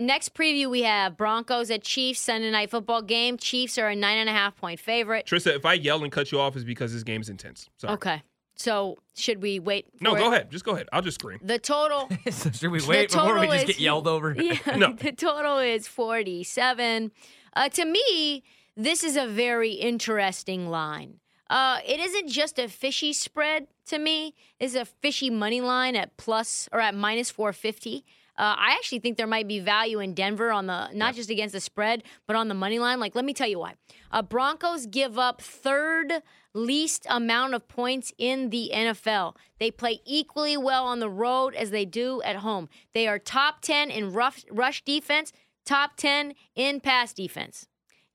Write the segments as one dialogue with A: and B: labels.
A: Next preview, we have Broncos at Chiefs Sunday night football game. Chiefs are a nine and a half point favorite.
B: Trista, if I yell and cut you off, is because this game's intense. Sorry.
A: Okay. So should we wait?
B: No, go
A: it?
B: ahead. Just go ahead. I'll just scream.
A: The total.
C: so should we
A: the
C: wait before we
A: total
C: just
A: is-
C: get yelled over?
A: Yeah,
B: No.
A: the total is 47. Uh, to me, this is a very interesting line. Uh, it isn't just a fishy spread to me. It's a fishy money line at plus or at minus 450. Uh, I actually think there might be value in Denver on the not just against the spread, but on the money line. Like, let me tell you why. Uh, Broncos give up third least amount of points in the NFL. They play equally well on the road as they do at home. They are top 10 in rough, rush defense, top 10 in pass defense.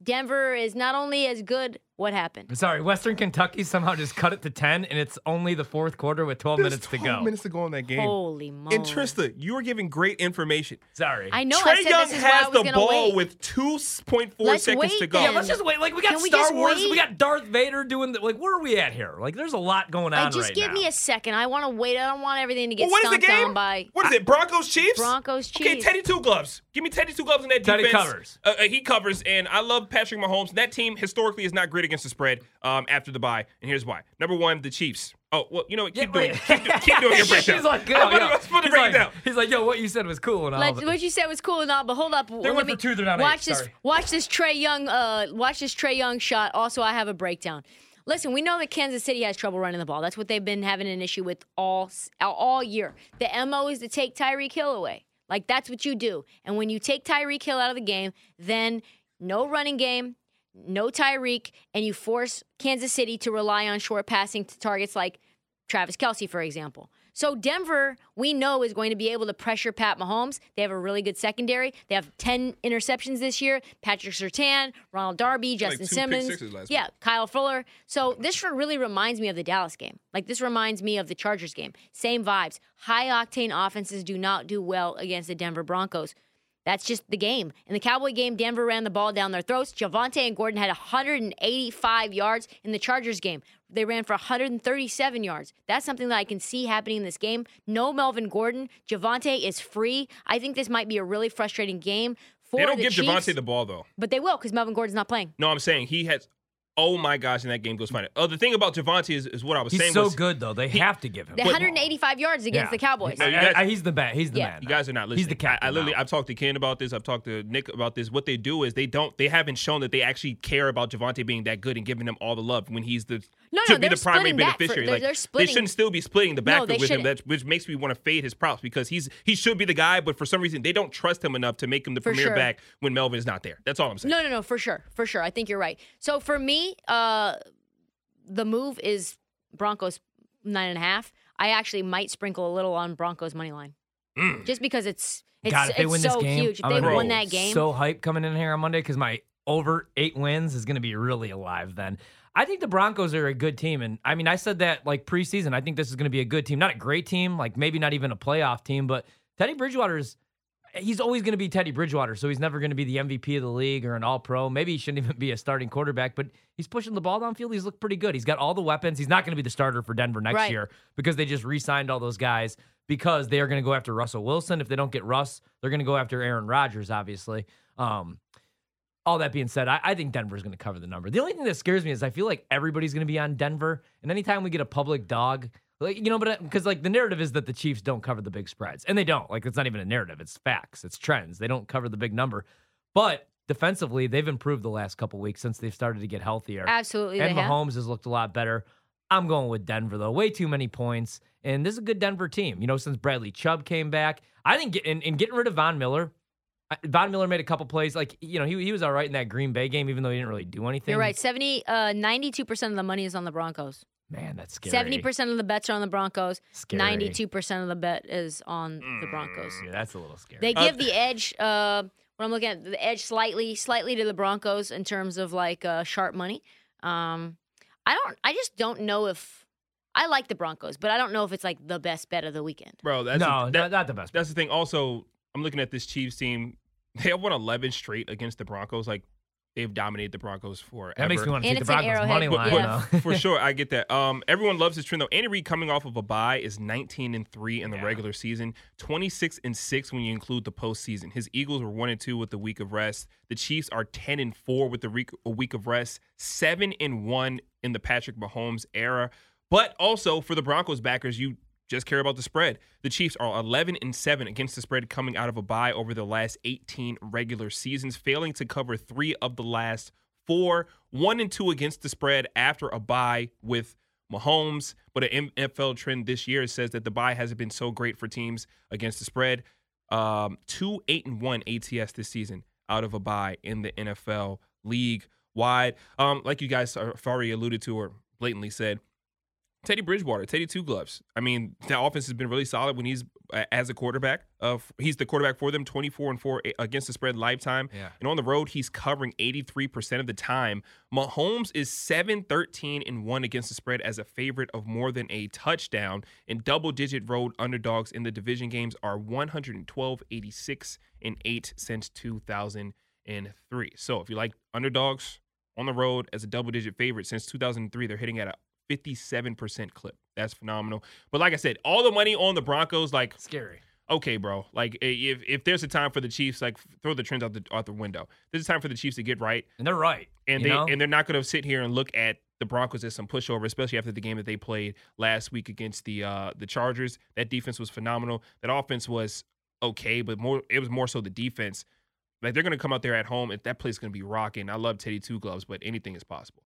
A: Denver is not only as good. What happened?
C: Sorry, Western Kentucky somehow just cut it to 10, and it's only the fourth quarter with 12 minutes to
B: 12
C: go.
B: minutes to go in that game.
A: Holy moly!
B: And Trista, you are giving great information.
C: Sorry.
A: I know. I
B: Trae
A: said
B: Young
A: this is why I
B: has
A: was
B: the
A: gonna
B: ball
A: wait.
B: with 2.4
A: Let's
B: seconds
A: wait
B: to go.
C: yeah,
A: then.
C: let's just wait. Like we got
A: Can we
C: Star
A: just
C: Wars,
A: wait?
C: we got Darth Vader doing the like. Where are we at here? Like, there's a lot going on
A: Like, just
C: right
A: give
C: now.
A: me a second. I want to wait. I don't want everything to get
B: Well, what is the
A: stomped
B: game?
A: down by.
B: What is it? Broncos Chiefs?
A: Broncos, Chiefs.
B: Okay, Teddy Two Gloves. Give me Teddy Two Gloves in that
C: Teddy
B: defense.
C: covers.
B: Uh, uh, he covers, and I love Patrick Mahomes. That team historically is not great against the spread um, after the bye, and here's why. Number one, the Chiefs. Oh, well, you know what? Keep
C: Yeah,
B: doing, keep, do- keep doing your breakdown.
C: He's like, yo, yo.
B: about to- I'm supposed
C: He's
B: break
C: like,
B: it.
C: He's like, yo, what you said was cool and all.
A: Like,
C: but-
A: what you said was cool and all, but hold up. Let
C: went
A: me-
C: for two, they're not
A: watch
C: eight,
A: this.
C: sorry.
A: Watch this Trae Young. Uh, watch this Trae Young shot. Also, I have a breakdown. Listen, we know that Kansas City has trouble running the ball. That's what they've been having an issue with all all year. The mo is to take Tyreek Hill away. Like that's what you do. And when you take Tyreek Hill out of the game, then no running game, no Tyreek, and you force Kansas City to rely on short passing to targets like Travis Kelce, for example. So Denver, we know, is going to be able to pressure Pat Mahomes. They have a really good secondary. They have 10 interceptions this year. Patrick Surtain, Ronald Darby, Justin
B: pick
A: Simmons. yeah. Kyle Fuller. So this really reminds me of the Dallas game. Like this reminds me of the Chargers game. Same vibes. High octane offenses do not do well against the Denver Broncos. That's just the game. In the Cowboy game, Denver ran the ball down their throats. Javonte and Gordon had 185 yards in the Chargers game. They ran for 137 yards. That's something that I can see happening in this game. No Melvin Gordon. Javonte is free. I think this might be a really frustrating game for
B: They don't
A: the
B: give
A: Chiefs,
B: Javonte the ball, though.
A: but they will because Melvin Gordon's not playing.
B: No, I'm saying he has. Oh my gosh, and that game goes fine. Oh, uh, the thing about Javonte is, is what I was
C: He's
B: saying.
C: He's so
B: was,
C: good though. They have to give him.
A: The 185 yards against
C: Yeah.
A: the Cowboys.
B: No, you
C: I- I- uh, he's the man. He's the
A: Yeah.
C: man.
B: You guys are not listening.
C: He's the captain.
B: I, I literally,
C: now.
B: I've talked to Ken about this. I've talked to Nick about this. What they do is they don't, they haven't shown that they actually care about Javonte being that good and giving him all the love when he's the
A: No,
B: to
A: no,
B: be
A: they're
B: the primary
A: splitting back for-
B: beneficiary.
A: they're-
B: like
A: they're
B: they shouldn't still be splitting the
A: No,
B: backfield
A: they
B: with him.
A: shouldn't.
B: That which makes me want to fade his props because he's he should be the guy, but for some reason they don't trust him enough to make him the
A: For
B: premier
A: sure.
B: back when Melvin is not there. That's all I'm saying.
A: No, no, no, for sure, for sure. I think you're right. So for me, uh, the move is Broncos nine and a half. I actually might sprinkle a little on Broncos money line,
B: Mm.
A: just because it's it's,
C: God, if they
A: it's
C: win
A: so
C: game,
A: huge. If
C: I'm
A: they
C: gonna
A: won that game,
C: So hyped coming in here on Monday because my over eight wins is going to be really alive. Then I think the Broncos are a good team, and I mean I said that like preseason. I think this is going to be a good team, not a great team, like maybe not even a playoff team, but Teddy Bridgewater is. He's always going to be Teddy Bridgewater, so he's never going to be the MVP of the league or an All Pro. Maybe he shouldn't even be a starting quarterback, but he's pushing the ball downfield. He's looked pretty good. He's got all the weapons. He's not going to be the starter for Denver next
A: Right.
C: year because they just re-signed all those guys because they are going to go after Russell Wilson. If they don't get Russ, they're going to go after Aaron Rodgers, obviously. Um, all that being said, I, I think Denver's going to cover the number. The only thing that scares me is I feel like everybody's going to be on Denver, and anytime we get a public dog, like you know, but because like the narrative is that the Chiefs don't cover the big spreads, and they don't. Like it's not even a narrative; it's facts, it's trends. They don't cover the big number, but defensively, they've improved the last couple weeks since they've started to get healthier.
A: absolutely.
C: And
A: they have.
C: Mahomes has looked a lot better. I'm going with Denver though. Way too many points, and this is a good Denver team. You know, since Bradley Chubb came back, I think get, in, in getting rid of Von Miller. Von Miller made a couple plays. Like you know, he he was all right in that Green Bay game, even though he didn't really do anything.
A: You're right. 70, uh, 92% of the money is on the Broncos.
C: Man, that's scary.
A: 70% of the bets are on the Broncos.
C: Scary.
A: 92% of the bet is on the Broncos.
C: Yeah, that's a little scary.
A: They
B: Uh,
A: give the edge. Uh, when I'm looking at the edge, slightly, slightly to the Broncos in terms of like uh, sharp money. Um, I don't. I just don't know if I like the Broncos, but I don't know if it's like the best bet of the weekend.
B: Bro, that's
C: no,
B: that-
C: not, not the best.
B: That's the thing. Also, I'm looking at this Chiefs team. They have won 11 straight against the Broncos. Like they've dominated the Broncos for forever.
C: That makes me want to
A: And
C: take
A: it's
C: the
A: an
C: Broncos
A: Arrowhead,
C: money
B: But-
C: line.
A: yeah.
C: though.
B: for sure, I get that. Um, everyone loves this trend though. Andy Reid coming off of a bye is 19 and three in the
C: Yeah.
B: regular season, 26 and six when you include the postseason. His Eagles were one and two with the week of rest. The Chiefs are 10 and four with the week, a week of rest, seven and one in the Patrick Mahomes era. But also for the Broncos backers, you just care about the spread. The Chiefs are 11 and 7 against the spread coming out of a bye over the last 18 regular seasons, failing to cover 3 of the last 4, 1 and 2 against the spread after a bye with Mahomes, but an NFL trend this year says that the bye hasn't been so great for teams against the spread. Um, 2 8 and 1 ATS this season out of a bye in the NFL league wide. Um, like you guys have already alluded to or blatantly said, Teddy Bridgewater, Teddy Two Gloves. I mean, the offense has been really solid when he's uh, as a quarterback. Uh, he's the quarterback for them, 24 and 4 against the spread lifetime.
C: Yeah.
B: And on the road, he's covering 83% of the time. Mahomes is 7 13 and 1 against the spread as a favorite of more than a touchdown. And double digit road underdogs in the division games are 112, 86, and 8 since 2003. So if you like underdogs on the road as a double digit favorite since 2003, they're hitting at a 57% clip. That's phenomenal. But like I said, all the money on the Broncos, like
C: Scary.
B: okay, bro. Like if if there's a time for the Chiefs, like throw the trends out the out the window. There's a time for the Chiefs to get right,
C: And they're right.
B: and they
C: know?
B: and they're not going to sit here and look at the Broncos as some pushover, especially after the game that they played last week against the uh the Chargers. That defense was phenomenal. That offense was okay, but more it was more so the defense. Like they're going to come out there at home, and that place is going to be rocking. I love Teddy Two Gloves, but anything is possible.